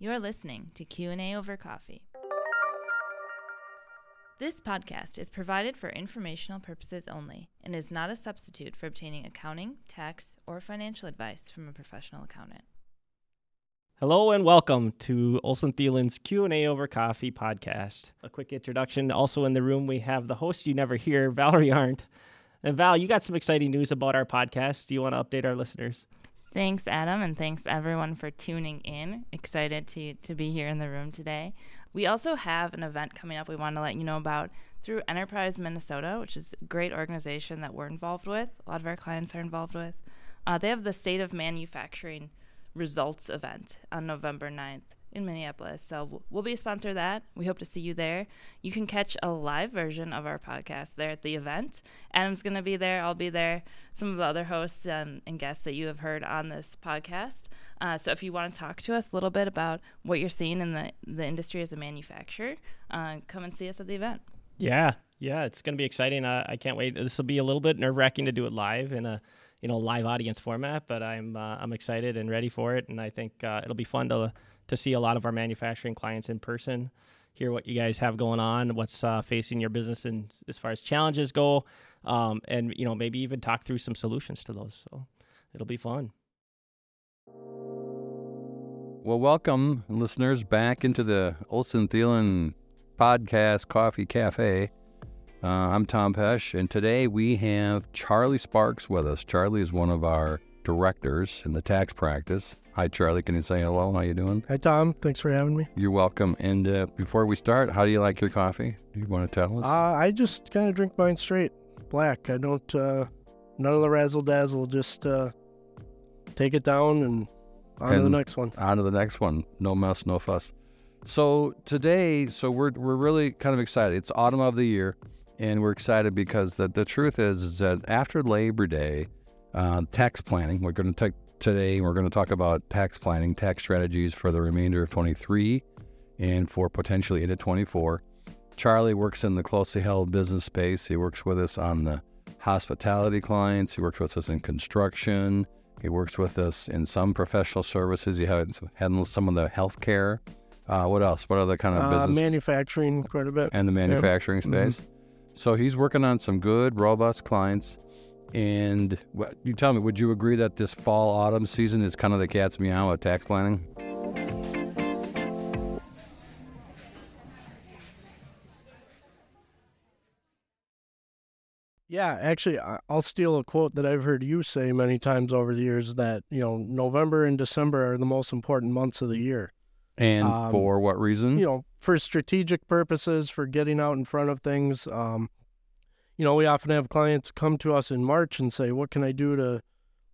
You're listening to Q&A over coffee. This podcast is provided for informational purposes only and is not a substitute for obtaining accounting, tax, or financial advice from a professional accountant. Hello and welcome to Olsen Thielen's Q&A over coffee podcast. A quick introduction. Also in the room we have the host you never hear, Valerie Arndt. And Val, you got some exciting news about our podcast. Do you want to update our listeners? Thanks, Adam, and thanks everyone for tuning in. Excited to to be here in the room today. We also have an event coming up we want to let you know about through Enterprise Minnesota, which is a great organization that we're involved with. A lot of our clients are involved with. Uh, they have the State of Manufacturing results event on November 9th in Minneapolis. So we'll be a sponsor of that. We hope to see you there. You can catch a live version of our podcast there at the event. Adam's going to be there. I'll be there. Some of the other hosts um, and guests that you have heard on this podcast. Uh, so if you want to talk to us a little bit about what you're seeing in the, the industry as a manufacturer, uh, come and see us at the event. Yeah, yeah, it's going to be exciting. Uh, I can't wait. This will be a little bit nerve wracking to do it live in a you know live audience format, but I'm uh, I'm excited and ready for it, and I think uh, it'll be fun to to see a lot of our manufacturing clients in person, hear what you guys have going on, what's uh, facing your business, and as far as challenges go, um, and you know maybe even talk through some solutions to those. So it'll be fun. Well, welcome listeners back into the Olsen Thielen podcast Coffee Cafe. Uh, I'm Tom Pesch, and today we have Charlie Sparks with us. Charlie is one of our directors in the tax practice. Hi, Charlie. Can you say hello? How you doing? Hi, Tom. Thanks for having me. You're welcome. And uh, before we start, how do you like your coffee? Do you want to tell us? Uh, I just kind of drink mine straight, black. I don't, uh, none of the razzle dazzle. Just uh, take it down and on to the next one. On to the next one. No mess, no fuss. So today, so we're we're really kind of excited. It's autumn of the year, and we're excited because the the truth is, is that after Labor Day, uh, tax planning. We're going to take today. We're going to talk about tax planning, tax strategies for the remainder of 23, and for potentially into 24. Charlie works in the closely held business space. He works with us on the hospitality clients. He works with us in construction. He works with us in some professional services. He has- handles some of the healthcare. Uh, what else? What other kind of Uh, business? manufacturing quite a bit. and the manufacturing Mhm. space. So he's working on some good, robust clients. And what, you tell me, would you agree that this fall autumn season is kind of the cat's meow of tax planning? Yeah, actually, I'll steal a quote that I've heard you say many times over the years that, you know, November and December are the most important months of the year. And Um, for what reason? you know, for strategic purposes, for getting out in front of things. Um, you know, we often have clients come to us in March and say, "What can I do to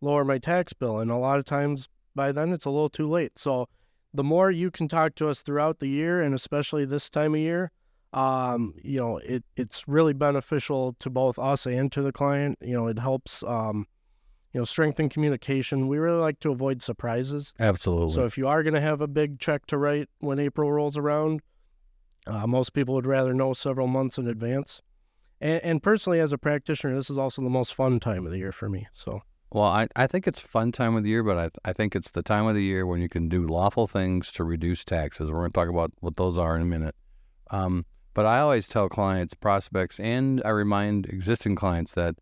lower my tax bill?" And a lot of times by then it's a little too late. So, the more you can talk to us throughout the year, and especially this time of year, um, you know, it it's really beneficial to both us and to the client. You know, it helps. Um, you know, strengthen communication. We really like to avoid surprises. Absolutely. So if you are going to have a big check to write when April rolls around, uh, most people would rather know several months in advance. And, and personally, as a practitioner, this is also the most fun time of the year for me. So well, I, I think it's fun time of the year, but I, I think it's the time of the year when you can do lawful things to reduce taxes. We're going to talk about what those are in a minute. Um, but I always tell clients, prospects, and I remind existing clients that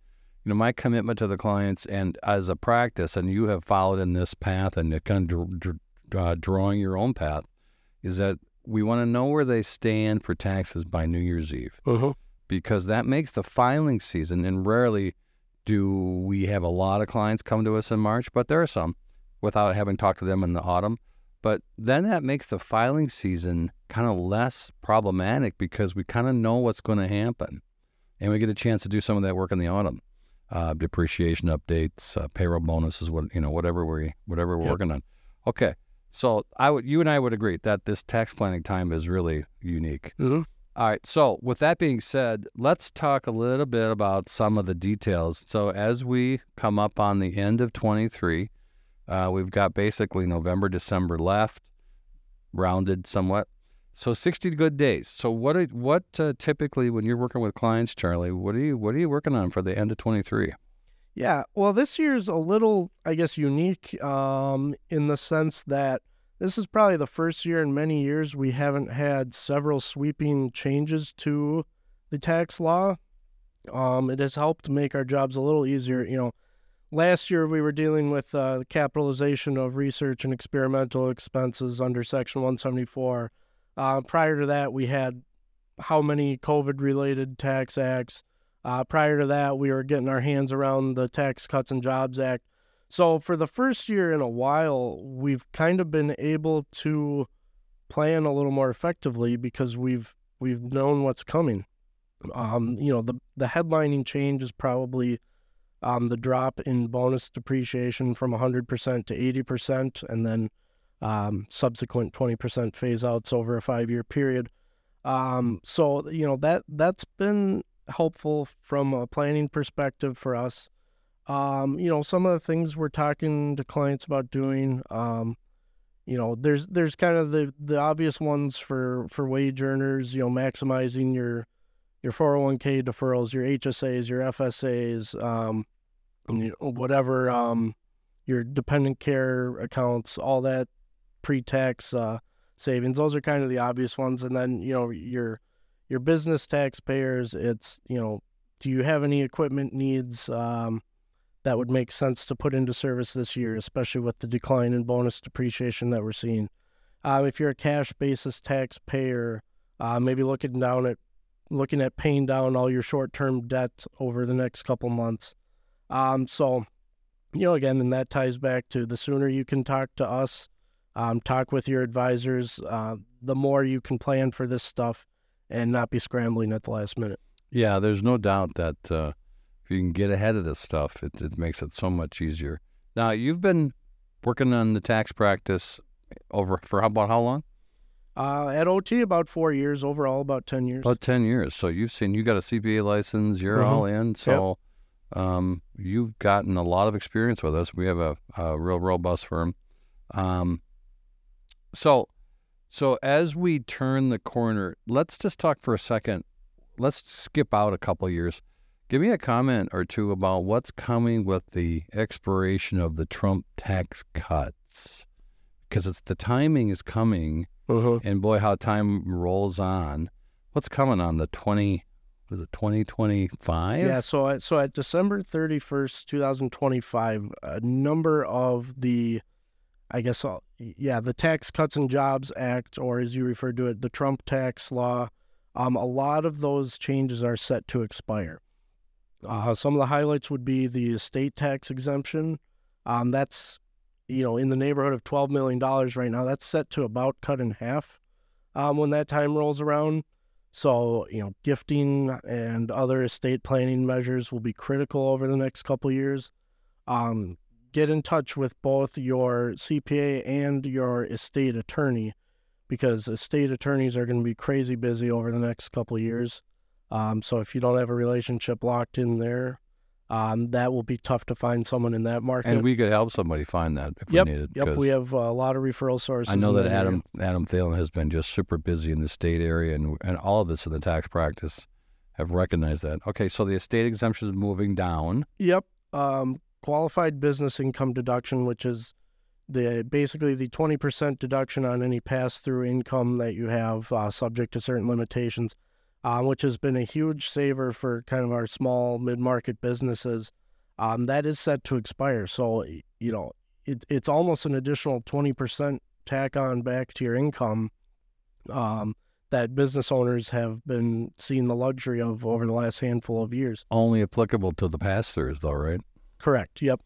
you know, my commitment to the clients and as a practice, and you have followed in this path and kind of uh, drawing your own path, is that we want to know where they stand for taxes by New Year's Eve because that makes the filing season. And rarely do we have a lot of clients come to us in March, but there are some without having talked to them in the autumn. But then that makes the filing season kind of less problematic because we kind of know what's going to happen. And we get a chance to do some of that work in the autumn. Uh, depreciation updates, uh, payroll bonuses, what you know, whatever we whatever we're Yep. working on. Okay, so I would, you and I would agree that this tax planning time is really unique. Mhm. All right. So, with that being said, let's talk a little bit about some of the details. So, as we come up on the end of 23, uh, we've got basically November, December left, rounded somewhat. So, 60 good days. So, what are, what uh, typically when you're working with clients, Charlie? What are you what are you working on for the end of 23? Yeah, well, this year's a little, I guess, unique um, in the sense that this is probably the first year in many years we haven't had several sweeping changes to the tax law. Um, it has helped make our jobs a little easier. You know, last year we were dealing with uh, the capitalization of research and experimental expenses under Section 174. Uh, prior to that, we had how many COVID related tax acts. Uh, prior to that, we were getting our hands around the Tax Cuts and Jobs Act. So, for the first year in a while, we've kind of been able to plan a little more effectively because we've we've known what's coming. Um, you know, the the headlining change is probably um, the drop in bonus depreciation from 100% to 80%, and then um, subsequent 20% phase outs over a five year period. Um, so you know that that's been helpful from a planning perspective for us. Um, you know, some of the things we're talking to clients about doing. Um, you know, there's there's kind of the the obvious ones for for wage earners. You know, maximizing your your 401k deferrals, your HSAs, your FSAs, um, you know, whatever, um, your dependent care accounts, all that pre-tax uh, savings. Those are kind of the obvious ones. And then you know your your business taxpayers. It's you know, do you have any equipment needs um, that would make sense to put into service this year, especially with the decline in bonus depreciation that we're seeing? Uh, if you're a cash basis taxpayer, uh, maybe looking down at looking at paying down all your short term debt over the next couple months. Um, so, you know, again, and that ties back to the sooner you can talk to us, um, talk with your advisors, uh, the more you can plan for this stuff and not be scrambling at the last minute. Yeah, there's no doubt that uh, you can get ahead of this stuff, it, it makes it so much easier. Now, you've been working on the tax practice over for how about how long? Uh, at OT, about four years. Overall, about 10 years. About 10 years. So you've seen, you got a CPA license, you're Mhm. all in. So um, you've gotten a lot of experience with us. We have a, a real robust firm. Um, so, so as we turn the corner, let's just talk for a second. Let's skip out a couple years. Give me a comment or two about what's coming with the expiration of the Trump tax cuts, because it's the timing is coming Uh-huh. and boy, how time rolls on. What's coming on the twenty? Was it twenty twenty five? Yeah, so at, so at December 31st, 2025, a number of the, I guess, uh, yeah, the Tax Cuts and Jobs Act, or as you referred to it, the Trump tax law, um, a lot of those changes are set to expire. Uh, some of the highlights would be the estate tax exemption. Um, that's, you know, in the neighborhood of $12 million right now. That's set to about cut in half um, when that time rolls around. So, you know, gifting and other estate planning measures will be critical over the next couple years. Um, get in touch with both your CPA and your estate attorney because estate attorneys are going to be crazy busy over the next couple years. Um, so if you don't have a relationship locked in there, um, that will be tough to find someone in that market. and we could help somebody find that if Yep, we needed. Yep, we have a lot of referral sources. I know that area. Adam Adam Thalen has been just super busy in the state area, and and all of this in the tax practice have recognized that. Okay, so the estate exemption is moving down. Yep. Um, qualified business income deduction, which is the basically the twenty percent deduction on any pass through income that you have, uh, subject to certain limitations, um, which has been a huge saver for kind of our small mid market businesses. Um, that is set to expire, so you know it, it's almost an additional twenty percent tack on back to your income. Um, that business owners have been seeing the luxury of over the last handful of years. Only applicable to the pass-throughs, though, right? Correct. Yep.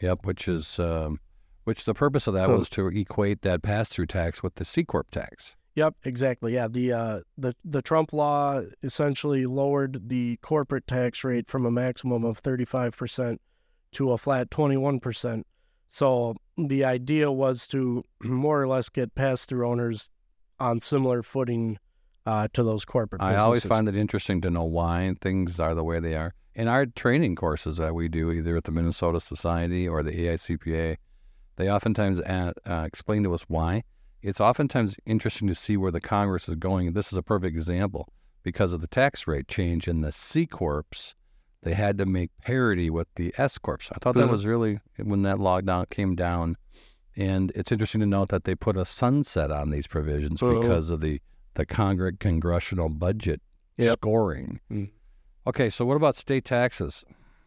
Yep. Which is um, which the purpose of that Huh. was to equate that pass-through tax with the C corp tax. Yep, exactly. Yeah, the uh, the the Trump law essentially lowered the corporate tax rate from a maximum of thirty five percent to a flat twenty one percent. So the idea was to more or less get pass through owners on similar footing uh, to those corporate. I Businesses. always find it interesting to know why things are the way they are. In our training courses that we do, either at the Minnesota Society or the AICPA, they oftentimes uh, uh, explain to us why. It's oftentimes interesting to see where the Congress is going. This is a perfect example because of the tax rate change in the C corps. They had to make parity with the S corps. I thought that was really when that law down came down And it's interesting to note that they put a sunset on these provisions Uh-huh. because of the the Congress congressional budget Yep. scoring. Mm. Okay, so what about state taxes?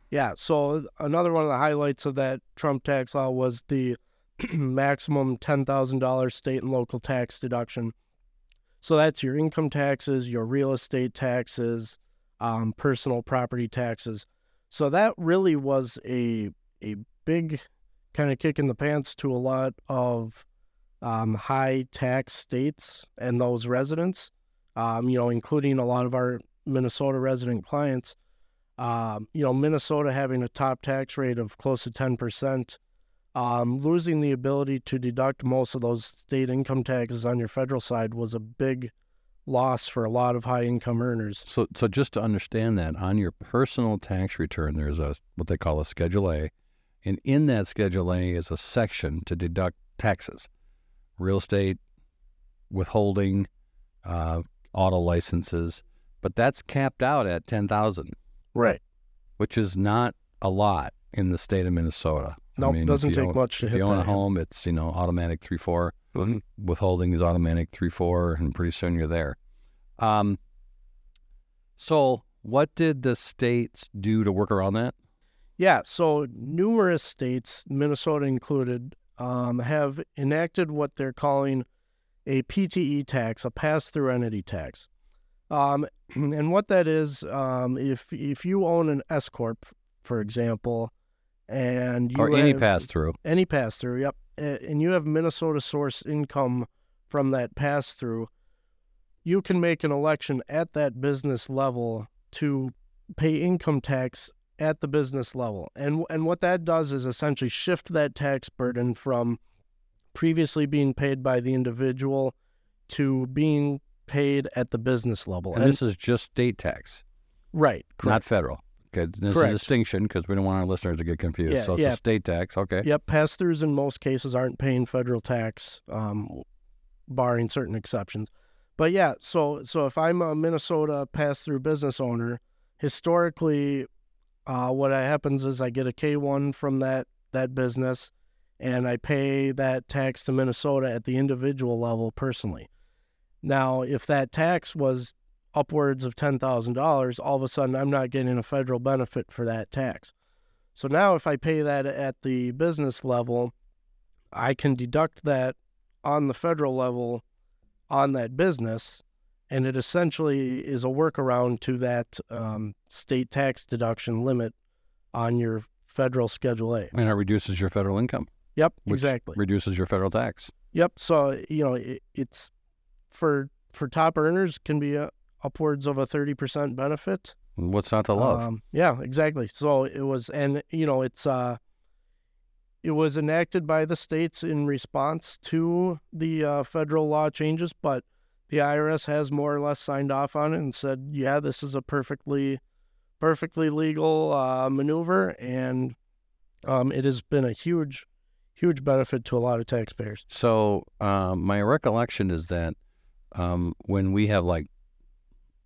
Yeah. So another one of the highlights of that Trump tax law was the maximum ten thousand dollars state and local tax deduction. So that's your income taxes, your real estate taxes, um, personal property taxes. So that really was a a big kind of kick in the pants to a lot of um, high tax states and those residents. Um, you know, including a lot of our Minnesota resident clients um, you know, Minnesota having a top tax rate of close to 10%, um, losing the ability to deduct most of those state income taxes on your federal side was a big loss for a lot of high income earners. So, so just to understand that, on your personal tax return, there's a what they call a Schedule A, and in that Schedule A is a section to deduct taxes, real estate, withholding, uh, auto licenses, but that's capped out at ten thousand, Right. which is not a lot in the state of Minnesota. I mean, doesn't take own- much to hit. if you own a home, it's you know automatic three four. Withholding is automatic three four, and pretty soon you're there. Um, so, what did the states do to work around that? Yeah, so numerous states, Minnesota included, um, have enacted what they're calling a PTE tax, a pass-through entity tax. Um, and what that is, um, if if you own an S corp, for example, and you or any pass through? any pass through, yep. And you have Minnesota source income from that pass through, you can make an election at that business level to pay income tax at the business level. And and what that does is essentially shift that tax burden from previously being paid by the individual to being paid at the business level. And this is just state tax, right, not federal. Okay, there's Correct. a distinction because we don't want our listeners to get confused. Yeah, so it's yeah. a state tax. Okay. Yep, pass throughs in most cases aren't paying federal tax, um, barring certain exceptions. But yeah, so so if I'm a Minnesota pass through business owner, historically, uh, what happens is I get a K one from that that business, and I pay that tax to Minnesota at the individual level personally. Now, if that tax was upwards of ten thousand dollars, all of a sudden I'm not getting a federal benefit for that tax. So now if I pay that at the business level, I can deduct that on the federal level on that business, and it essentially is a workaround to that um, state tax deduction limit on your federal Schedule A. And it reduces your federal income, Yep, exactly. reduces your federal tax. Yep. So you know, it, it's for for top earners can be a, upwards of a thirty percent benefit. What's not to love? Um, yeah, exactly. So it was, and you know, it's uh, it was enacted by the states in response to the uh, federal law changes, but the IRS has more or less signed off on it and said, yeah, this is a perfectly, perfectly legal uh, maneuver, and um, it has been a huge, huge benefit to a lot of taxpayers. So um, my recollection is that um, when we have like,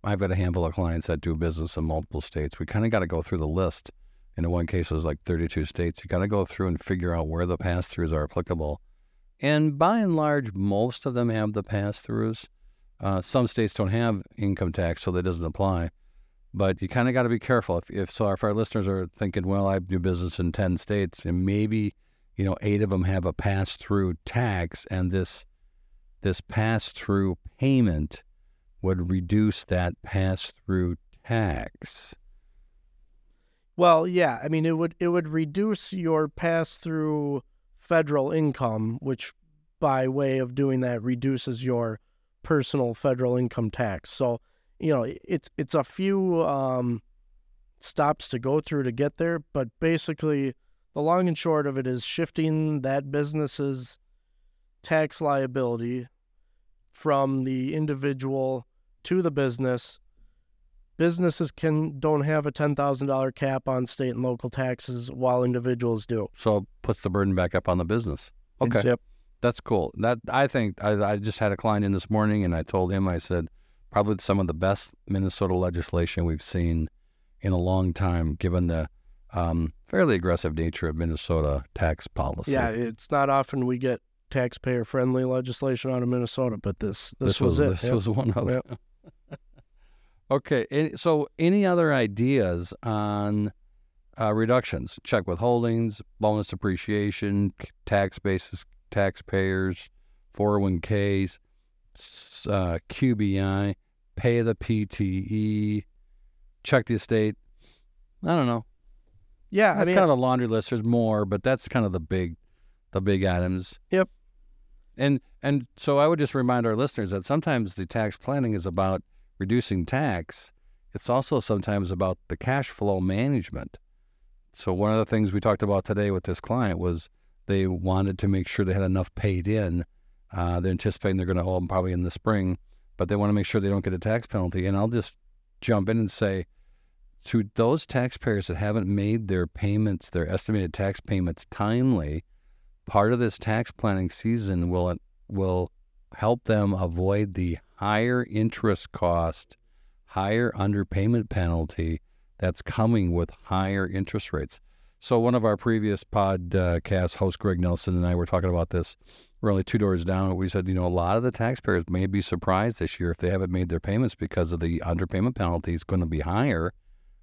I've got a handful of clients that do business in multiple states. We kind of got to go through the list. And in one case, it was like 32 states. You got to go through and figure out where the pass throughs are applicable. And by and large, most of them have the pass throughs. Uh, some states don't have income tax, so that doesn't apply. But you kind of got to be careful. If, if so, if our listeners are thinking, well, I do business in 10 states, and maybe you know, eight of them have a pass through tax, and this this pass through payment would reduce that pass through tax. Well, yeah, I mean it would it would reduce your pass through federal income, which by way of doing that reduces your personal federal income tax. So, you know, it's it's a few um, stops to go through to get there, but basically the long and short of it is shifting that business's tax liability from the individual to the business businesses can don't have a ten thousand dollar cap on state and local taxes while individuals do. So it puts the burden back up on the business. Okay, Yep. that's cool. That I think I, I just had a client in this morning, and I told him I said probably some of the best Minnesota legislation we've seen in a long time, given the um, fairly aggressive nature of Minnesota tax policy. Yeah, it's not often we get taxpayer friendly legislation out of Minnesota, but this this, this was, it. This Yep. was one of Yep. them. Okay, so any other ideas on uh, reductions, check withholdings, bonus depreciation, tax basis, taxpayers, 401ks, uh, QBI, pay the PTE, check the estate. I don't know. yeah, I That's mean, kind of a laundry list. There's more, but that's kind of the big, the big items. Yep. And and so I would just remind our listeners that sometimes the tax planning is about reducing tax. It's also sometimes about the cash flow management. So one of the things we talked about today with this client was they wanted to make sure they had enough paid in. Uh, they're anticipating they're going to hold them probably in the spring, but they want to make sure they don't get a tax penalty. And I'll just jump in and say, to those taxpayers that haven't made their payments, their estimated tax payments timely, part of this tax planning season will will help them avoid the higher interest cost, higher underpayment penalty that's coming with higher interest rates. So one of our previous podcast host Greg Nelson and I were talking about this. We're only two doors down. We said, you know, a lot of the taxpayers may be surprised this year if they haven't made their payments because of the underpayment penalty is going to be higher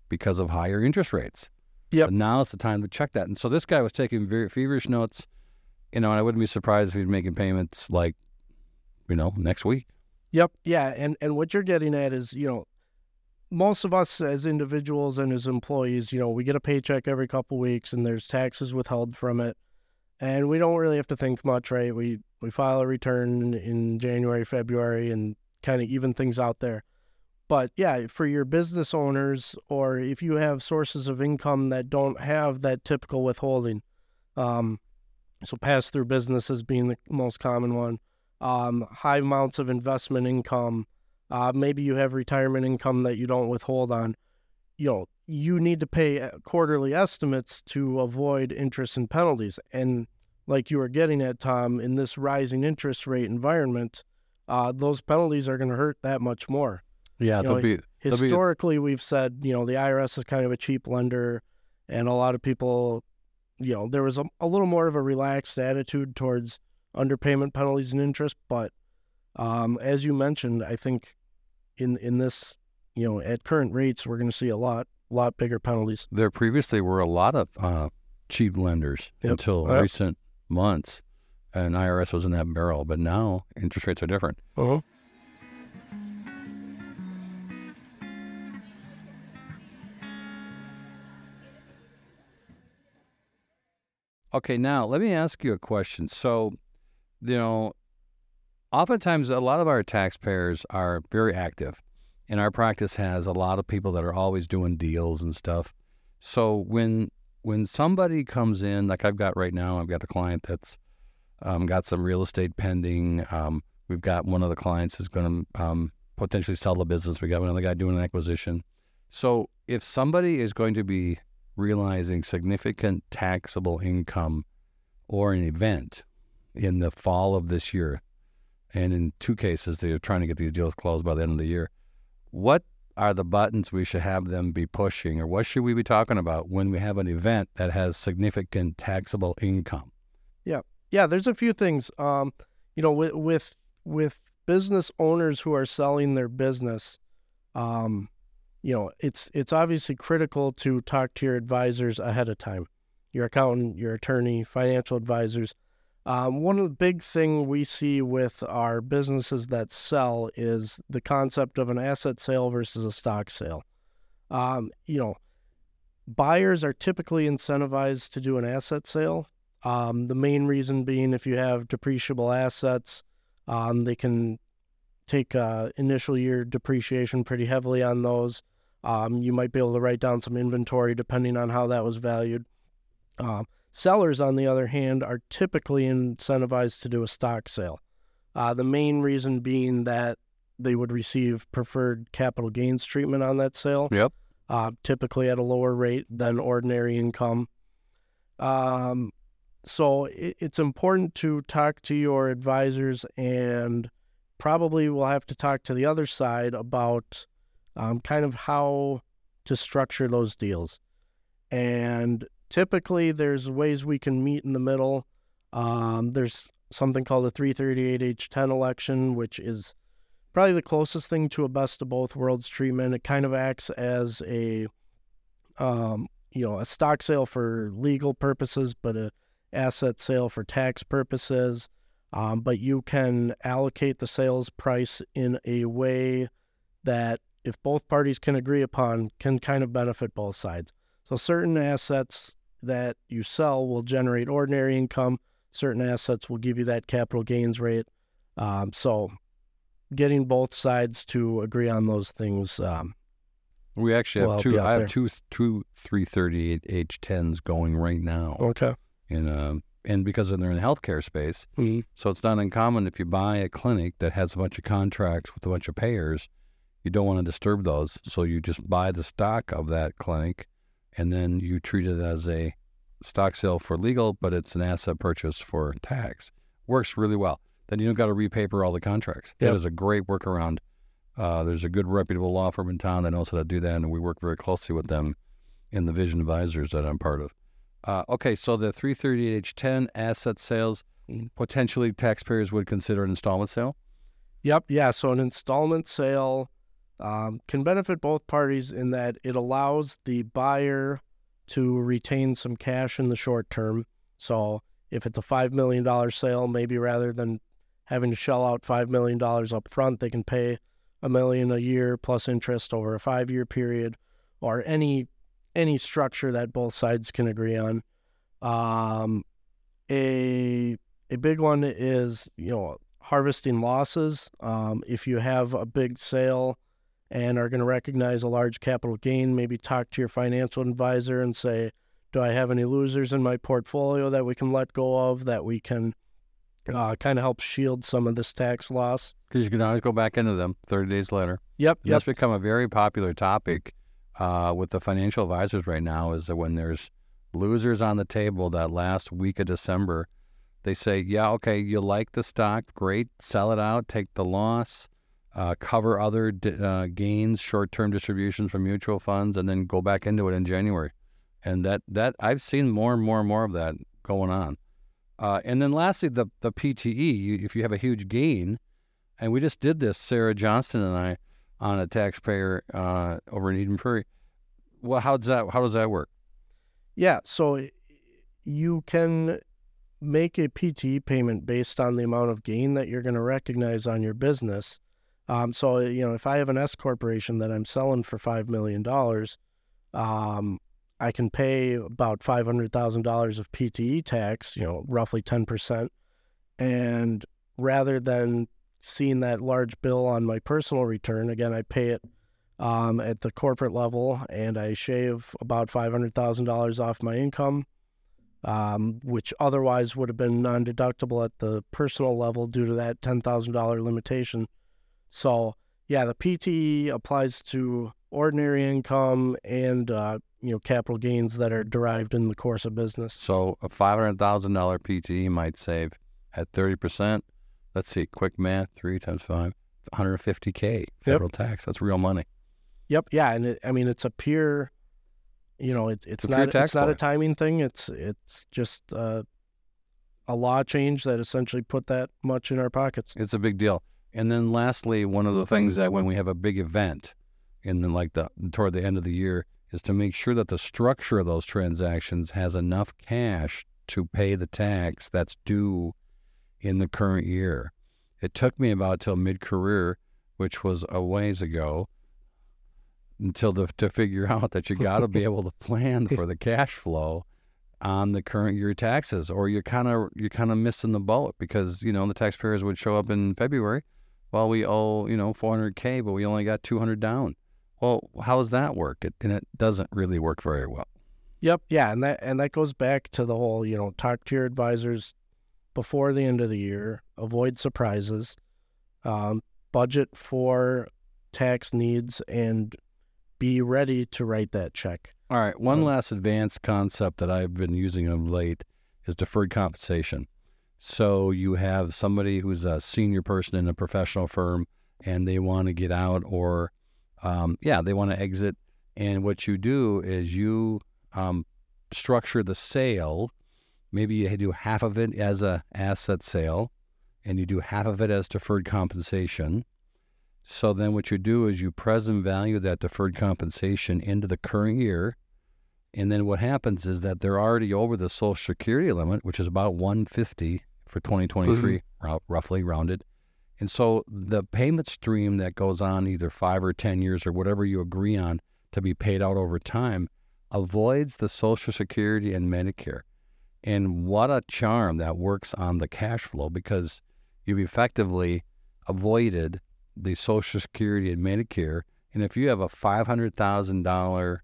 because of higher interest rates. Yep. But now's the time to check that. And so this guy was taking very feverish notes. You know, and I wouldn't be surprised if he's making payments like, you know, next week. Yep. Yeah. And and what you're getting at is, you know, most of us as individuals and as employees, you know, we get a paycheck every couple weeks and there's taxes withheld from it. And we don't really have to think much, right? We we file a return in January, February and kind of even things out there. But yeah, for your business owners or if you have sources of income that don't have that typical withholding, um, so pass through businesses being the most common one, um, high amounts of investment income, uh, maybe you have retirement income that you don't withhold on. You know, you need to pay uh, quarterly estimates to avoid interest and penalties. And like you were getting at, Tom, in this rising interest rate environment, uh, those penalties are going to hurt that much more. Yeah, You know, be There'll be- Historically, we've said, you know, the IRS is kind of a cheap lender, and a lot of people, you know, there was a, a little more of a relaxed attitude towards underpayment penalties and interest. But um, as you mentioned, I think in in this, you know, at current rates, we're going to see a lot lot bigger penalties. there previously were a lot of uh, cheap lenders Yep. until Yep. recent months, and IRS was in that barrel. But now interest rates are different. Uh-huh. Okay, now let me ask you a question. So, you know, oftentimes a lot of our taxpayers are very active, and our practice has a lot of people that are always doing deals and stuff. So when when somebody comes in, like I've got right now, I've got a client that's um, got some real estate pending. Um, we've got one of the clients is going to um, potentially sell the business. We got another guy doing an acquisition. So if somebody is going to be realizing significant taxable income or an event in the fall of this year, and in two cases, they're trying to get these deals closed by the end of the year. What are the buttons we should have them be pushing, or what should we be talking about when we have an event that has significant taxable income? Yeah, yeah. there's a few things. Um, you know, with with with business owners who are selling their business, um, you know, it's it's obviously critical to talk to your advisors ahead of time, your accountant, your attorney, financial advisors. Um, one of the big thing we see with our businesses that sell is the concept of an asset sale versus a stock sale. Um, you know, buyers are typically incentivized to do an asset sale. Um, the main reason being if you have depreciable assets, um, they can take uh, initial year depreciation pretty heavily on those. Um, you might be able to write down some inventory depending on how that was valued. Um, sellers, on the other hand, are typically incentivized to do a stock sale. Uh, the main reason being that they would receive preferred capital gains treatment on that sale Yep. uh, typically at a lower rate than ordinary income. Um, so it, it's important to talk to your advisors, and probably we'll have to talk to the other side about um, kind of how to structure those deals. and typically there's ways we can meet in the middle. Um, there's something called a 338H10 election, which is probably the closest thing to a best of both worlds treatment. It kind of acts as a, um, you know, a stock sale for legal purposes, but a asset sale for tax purposes. Um, but you can allocate the sales price in a way that, if both parties can agree upon, can kind of benefit both sides. So certain assets that you sell will generate ordinary income. Certain assets will give you that capital gains rate. Um, so getting both sides to agree on those things. Um, we actually have two. I have there. two two three thirty eight H tens going right now, okay. and uh, and because they're in the healthcare space, Mhm. so it's not uncommon if you buy a clinic that has a bunch of contracts with a bunch of payers, you don't want to disturb those, so you just buy the stock of that clinic, and then you treat it as a stock sale for legal, but it's an asset purchase for tax. Works really well. Then you don't got to repaper all the contracts. Yep. That is a great workaround. Uh, there's a good reputable law firm in town that knows how to do that, and we work very closely with them in the Vision Advisors that I'm part of. Uh, okay, so the 338H10 asset sales, Mhm. potentially taxpayers would consider an installment sale. Yep. Yeah. So an installment sale um, can benefit both parties in that it allows the buyer to retain some cash in the short term. So if it's a $5 million sale, maybe rather than having to shell out $5 million up front, they can pay a million a year plus interest over a five year period or any any structure that both sides can agree on. Um, a a big one is you know harvesting losses. Um, if you have a big sale and are going to recognize a large capital gain, maybe talk to your financial advisor and say, "Do I have any losers in my portfolio that we can let go of that we can uh, kind of help shield some of this tax loss?" Because you can always go back into them 30 days later. Yep. And That's become a very popular topic uh, with the financial advisors right now. Is that when there's losers on the table that last week of December, they say, "Yeah, okay, you like the stock, great, sell it out, take the loss, uh, cover other uh, gains, short-term distributions from mutual funds, and then go back into it in January." And that that I've seen more and more and more of that going on. Uh, and then lastly, the the PTE. You, if you have a huge gain, and we just did this, Sarah Johnston and I, on a taxpayer uh, over in Eden Prairie. Well, how does that how does that work? Yeah, so you can make a PTE payment based on the amount of gain that you're going to recognize on your business. Um, so you know, if I have an S corporation that I'm selling for five million dollars, um, I can pay about five hundred thousand dollars of PTE tax. You know, roughly ten percent, and rather than seeing that large bill on my personal return, again, I pay it um, at the corporate level, and I shave about five hundred thousand dollars off my income, um, which otherwise would have been non-deductible at the personal level due to that ten thousand dollar limitation. So, yeah, the PTE applies to ordinary income and uh, you know capital gains that are derived in the course of business. So a five hundred thousand dollar PTE might save at thirty percent. Let's see, quick math: three times five, one hundred fifty k federal tax. That's real money. Yep, yeah, and it, I mean it's a pure, you know, it, it's pure not it's not a timing thing. It's it's just uh, a law change that essentially put that much in our pockets. It's a big deal. And then lastly, one of the mm-hmm. things that when we have a big event, in the, like the toward the end of the year, is to make sure that the structure of those transactions has enough cash to pay the tax that's due in the current year. It took me about till mid career, which was a ways ago, until the, to figure out that you got to be able to plan for the cash flow on the current year taxes, or you're kind of you're kind of missing the boat because you know the taxpayers would show up in February. Well, we owe you know 400k, but we only got 200 down. Well, how does that work? It, and it doesn't really work very well. Yep, yeah, and that and that goes back to the whole, you know, talk to your advisors before the end of the year, avoid surprises, um, budget for tax needs, and be ready to write that check. All right, one Um, last advanced concept that I've been using of late is deferred compensation. So you have somebody who's a senior person in a professional firm and they want to get out or, um, yeah, they want to exit. And what you do is you um, structure the sale. Maybe you do half of it as a asset sale, and you do half of it as deferred compensation. So then, what you do is you present value that deferred compensation into the current year, and then what happens is that they're already over the Social Security limit, which is about 150 for 2023, mm-hmm. roughly rounded. And so the payment stream that goes on either five or 10 years or whatever you agree on to be paid out over time avoids the Social Security and Medicare. And what a charm that works on the cash flow because you've effectively avoided the Social Security and Medicare. And if you have a $500,000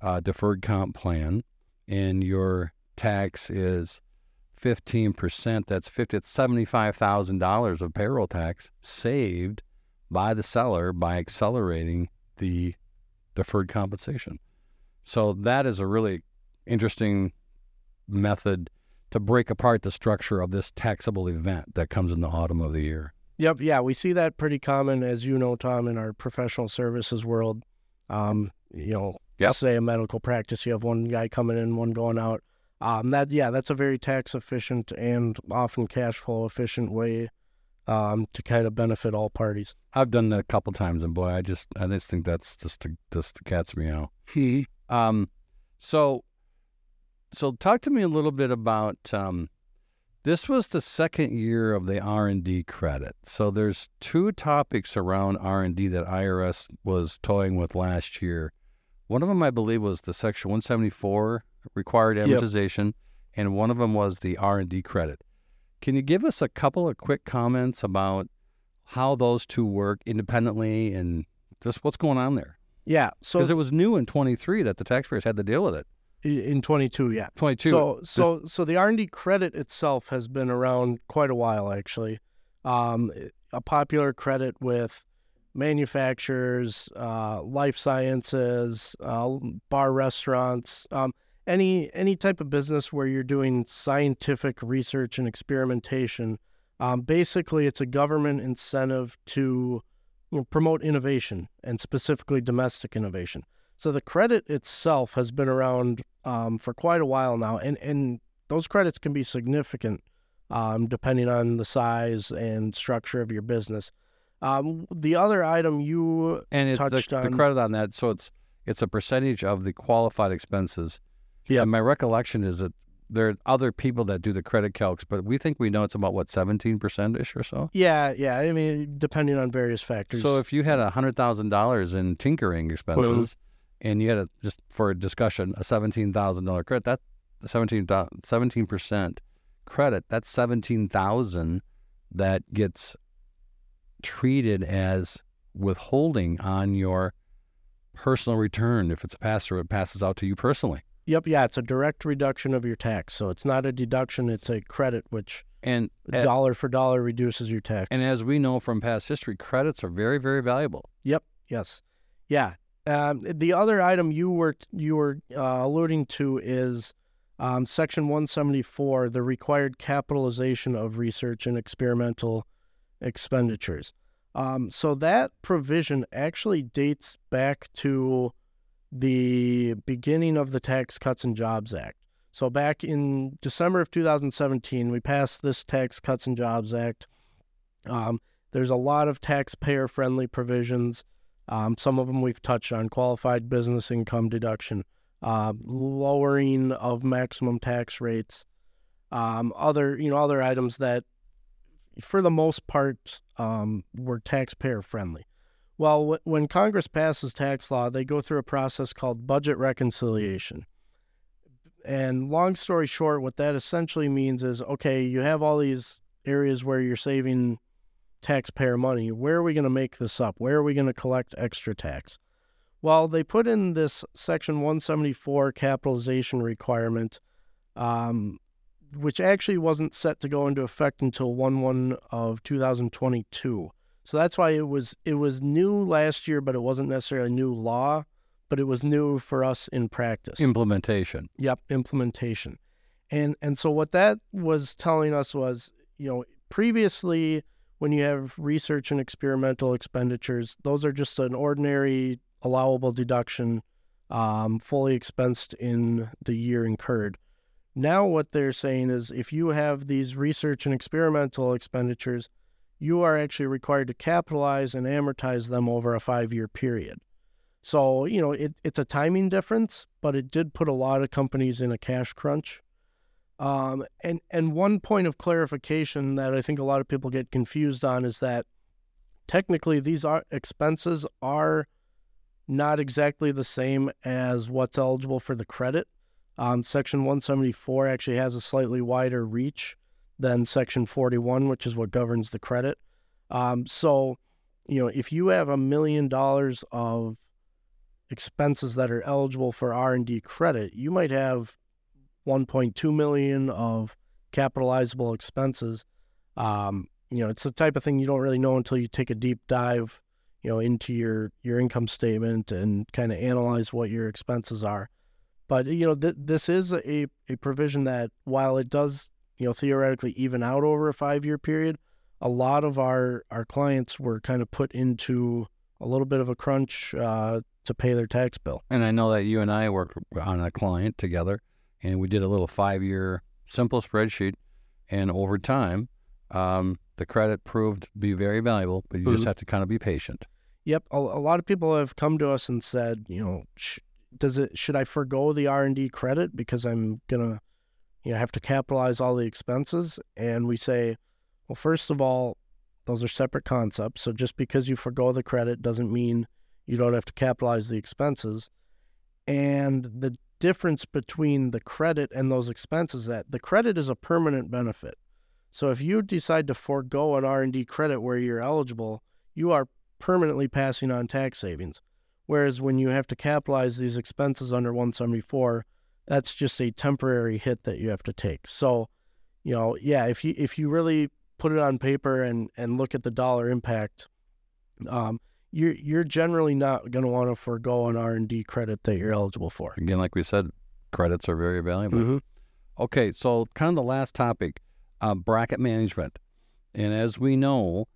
uh, deferred comp plan and your tax is 15%, that's 50, it's $75,000 of payroll tax saved by the seller by accelerating the deferred compensation. So that is a really interesting method to break apart the structure of this taxable event that comes in the autumn of the year. Yep, yeah, we see that pretty common, as you know, Tom, in our professional services world. Um, you know, yep. say a medical practice, you have one guy coming in, one going out. Um, that yeah, that's a very tax efficient and often cash flow efficient way um, to kind of benefit all parties. I've done that a couple times, and boy, I just I just think that's just the just the cat's meow. um, so so talk to me a little bit about um, this was the second year of the R and D credit. So there's two topics around R and D that IRS was toying with last year. One of them, I believe, was the Section 174 required amortization, yep. and one of them was the R and D credit. Can you give us a couple of quick comments about how those two work independently and just what's going on there? Yeah, so because it was new in 23 that the taxpayers had to deal with it. In 22, yeah, 22. So, so, so the R and D credit itself has been around quite a while, actually. Um, a popular credit with manufacturers, uh, life sciences, uh, bar restaurants. Um, any any type of business where you're doing scientific research and experimentation, um, basically it's a government incentive to you know, promote innovation and specifically domestic innovation. So the credit itself has been around um, for quite a while now, and and those credits can be significant um, depending on the size and structure of your business. Um, the other item you and it, touched the, on the credit on that, so it's it's a percentage of the qualified expenses yeah. And my recollection is that there are other people that do the credit calcs, but we think we know it's about what seventeen percent ish or so. Yeah, yeah. I mean, depending on various factors. So if you had a hundred thousand dollars in tinkering expenses, and you had a, just for a discussion a seventeen thousand dollar credit, that 17 percent credit, that's seventeen thousand that gets treated as withholding on your personal return. If it's a pass through, it passes out to you personally. Yep, yeah, it's a direct reduction of your tax. So it's not a deduction, it's a credit which and dollar for dollar reduces your tax. And as we know from past history, credits are very very valuable. Yep, yes. Yeah. Um, the other item you were you were uh, alluding to is um, section 174, the required capitalization of research and experimental expenditures. Um, so that provision actually dates back to the beginning of the Tax Cuts and Jobs Act. So back in December of 2017, we passed this Tax Cuts and Jobs Act. Um, there's a lot of taxpayer-friendly provisions. Um, some of them we've touched on: qualified business income deduction, uh, lowering of maximum tax rates, um, other you know other items that, for the most part, um, were taxpayer-friendly. Well, when Congress passes tax law, they go through a process called budget reconciliation. And long story short, what that essentially means is okay, you have all these areas where you're saving taxpayer money. Where are we going to make this up? Where are we going to collect extra tax? Well, they put in this Section 174 capitalization requirement, um, which actually wasn't set to go into effect until 1 1 of 2022. So that's why it was it was new last year, but it wasn't necessarily new law, but it was new for us in practice. Implementation. Yep, implementation. And and so what that was telling us was, you know, previously when you have research and experimental expenditures, those are just an ordinary allowable deduction um, fully expensed in the year incurred. Now, what they're saying is if you have these research and experimental expenditures, you are actually required to capitalize and amortize them over a five year period. So, you know, it, it's a timing difference, but it did put a lot of companies in a cash crunch. Um, and, and one point of clarification that I think a lot of people get confused on is that technically these are expenses are not exactly the same as what's eligible for the credit. Um, section 174 actually has a slightly wider reach than Section 41, which is what governs the credit. Um, so, you know, if you have a million dollars of expenses that are eligible for R&D credit, you might have 1.2 million of capitalizable expenses. Um, you know, it's the type of thing you don't really know until you take a deep dive, you know, into your your income statement and kind of analyze what your expenses are. But you know, th- this is a a provision that while it does, you know, theoretically even out over a five year period, a lot of our our clients were kind of put into a little bit of a crunch uh, to pay their tax bill. And I know that you and I worked on a client together, and we did a little five year simple spreadsheet, and over time, um, the credit proved to be very valuable, but you just Mhm. have to kind of be patient. Yep, a, a lot of people have come to us and said, you know, sh- does it should I forego the R and D credit because I'm gonna, you know, have to capitalize all the expenses? And we say, well, first of all, those are separate concepts. So just because you forego the credit doesn't mean you don't have to capitalize the expenses. And the difference between the credit and those expenses that the credit is a permanent benefit. So if you decide to forego an R&D credit where you're eligible, you are permanently passing on tax savings. Whereas when you have to capitalize these expenses under 174, that's just a temporary hit that you have to take. So, you know, yeah, if you if you really put it on paper and and look at the dollar impact, um, you're you're generally not going to want to forego an R and D credit that you're eligible for. Again, like we said, credits are very valuable. Mhm. Okay, so kind of the last topic, uh, bracket management, and as we know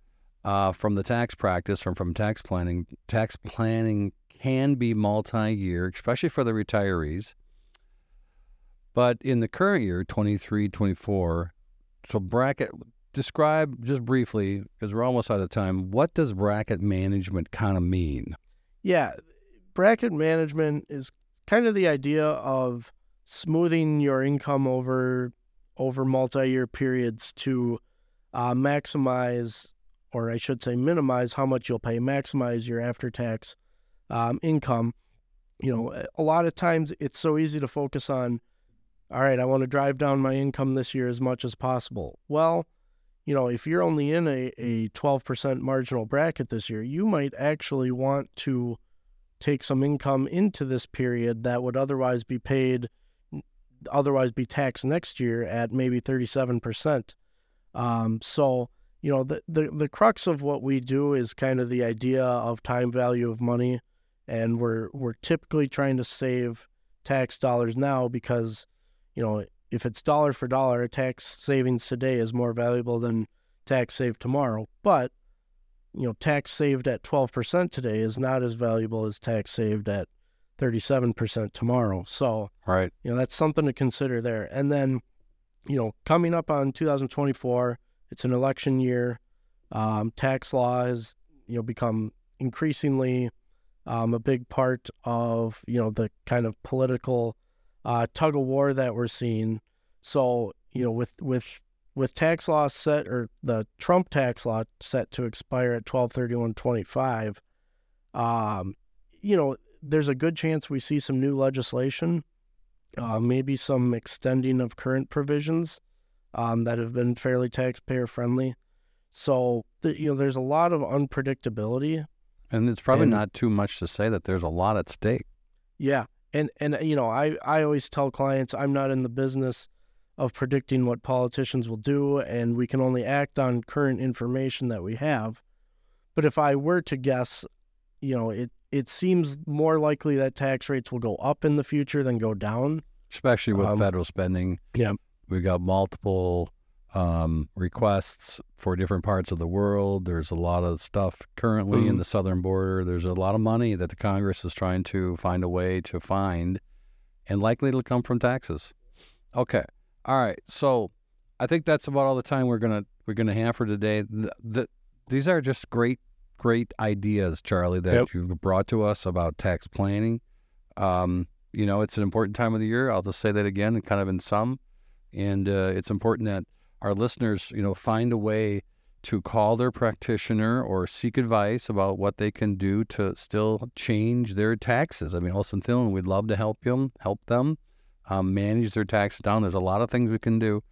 uh, from the tax practice, from from tax planning, tax planning can be multi-year, especially for the retirees. But in the current year, 23, 24, so bracket, describe just briefly, because we're almost out of time, what does bracket management kind of mean? Yeah, bracket management is kind of the idea of smoothing your income over over multi-year periods to uh, maximize, or I should say, minimize how much you'll pay, maximize your after-tax um, income. You know, a lot of times it's so easy to focus on, all right, I want to drive down my income this year as much as possible. Well, you know, if you're only in a, a 12% marginal bracket this year, you might actually want to take some income into this period that would otherwise be paid, otherwise be taxed next year at maybe 37%. Um, so, you know, the, the, the crux of what we do is kind of the idea of time value of money. And we're, we're typically trying to save tax dollars now because, you know, if it's dollar for dollar, a tax savings today is more valuable than tax saved tomorrow. But, you know, tax saved at 12% today is not as valuable as tax saved at 37% tomorrow. So, Right. you know, that's something to consider there. And then, you know, coming up on 2024, it's an election year. Um, tax law has, you know, become increasingly um, a big part of, you know, the kind of political uh, tug of war that we're seeing. So, you know, with with with tax law set or the Trump tax law set to expire at 1231.25, um, you know, there's a good chance we see some new legislation, uh, maybe some extending of current provisions um, that have been fairly taxpayer friendly. So, the, you know, there's a lot of unpredictability And it's probably And- not too much to say that there's a lot at stake. Yeah. And and you know, I I always tell clients I'm not in the business of predicting what politicians will do and we can only act on current information that we have. But if I were to guess, you know, it it seems more likely that tax rates will go up in the future than go down. especially with Um, federal spending. yeah. we've got multiple um, requests for different parts of the world. There's a lot of stuff currently in Mhm. the southern border. There's a lot of money that the Congress is trying to find a way to find, and likely it'll come from taxes. Okay, all right. So I think that's about all the time we're gonna we're gonna have for today. The, the, these are just great great ideas, Charlie, that Yep. you've brought to us about tax planning. Um, you know, it's an important time of the year. I'll just say that again, kind of in sum. And uh, it's important that our listeners, you know, find a way to call their practitioner or seek advice about what they can do to still change their taxes. I mean, Olsen Thielen, we'd love to help them, help them um, manage their taxes down. There's a lot of things we can do.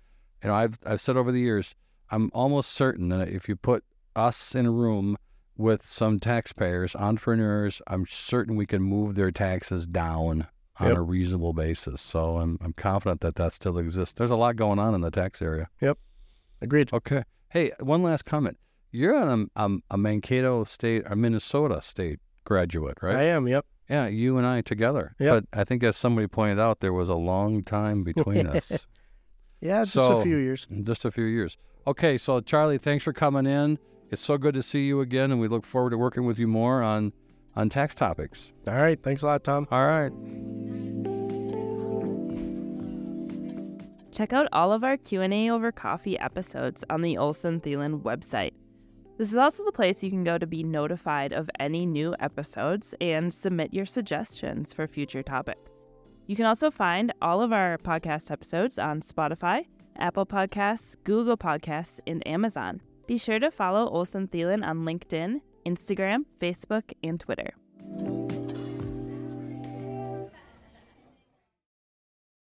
You know, I've I've said over the years, I'm almost certain that if you put us in a room with some taxpayers, entrepreneurs, I'm certain we can move their taxes down on Yep. a reasonable basis. So I'm I'm confident that that still exists. There's a lot going on in the tax area. Yep. Agreed. Okay. Hey, one last comment. You're on a, um, a Mankato State, a Minnesota State graduate, right? I am. Yep. Yeah, you and I together. Yep. But I think, as somebody pointed out, there was a long time between us, Yeah, just So- a few years. just a few years. Okay, so Charlie, thanks for coming in. It's so good to see you again, and we look forward to working with you more on on tax topics. All right. Thanks a lot, Tom. All right. Check out all of our Q&A over coffee episodes on the Olsen Thielen website. This is also the place you can go to be notified of any new episodes and submit your suggestions for future topics. You can also find all of our podcast episodes on Spotify, Apple Podcasts, Google Podcasts, and Amazon. Be sure to follow Olsen Thielen on LinkedIn, Instagram, Facebook, and Twitter.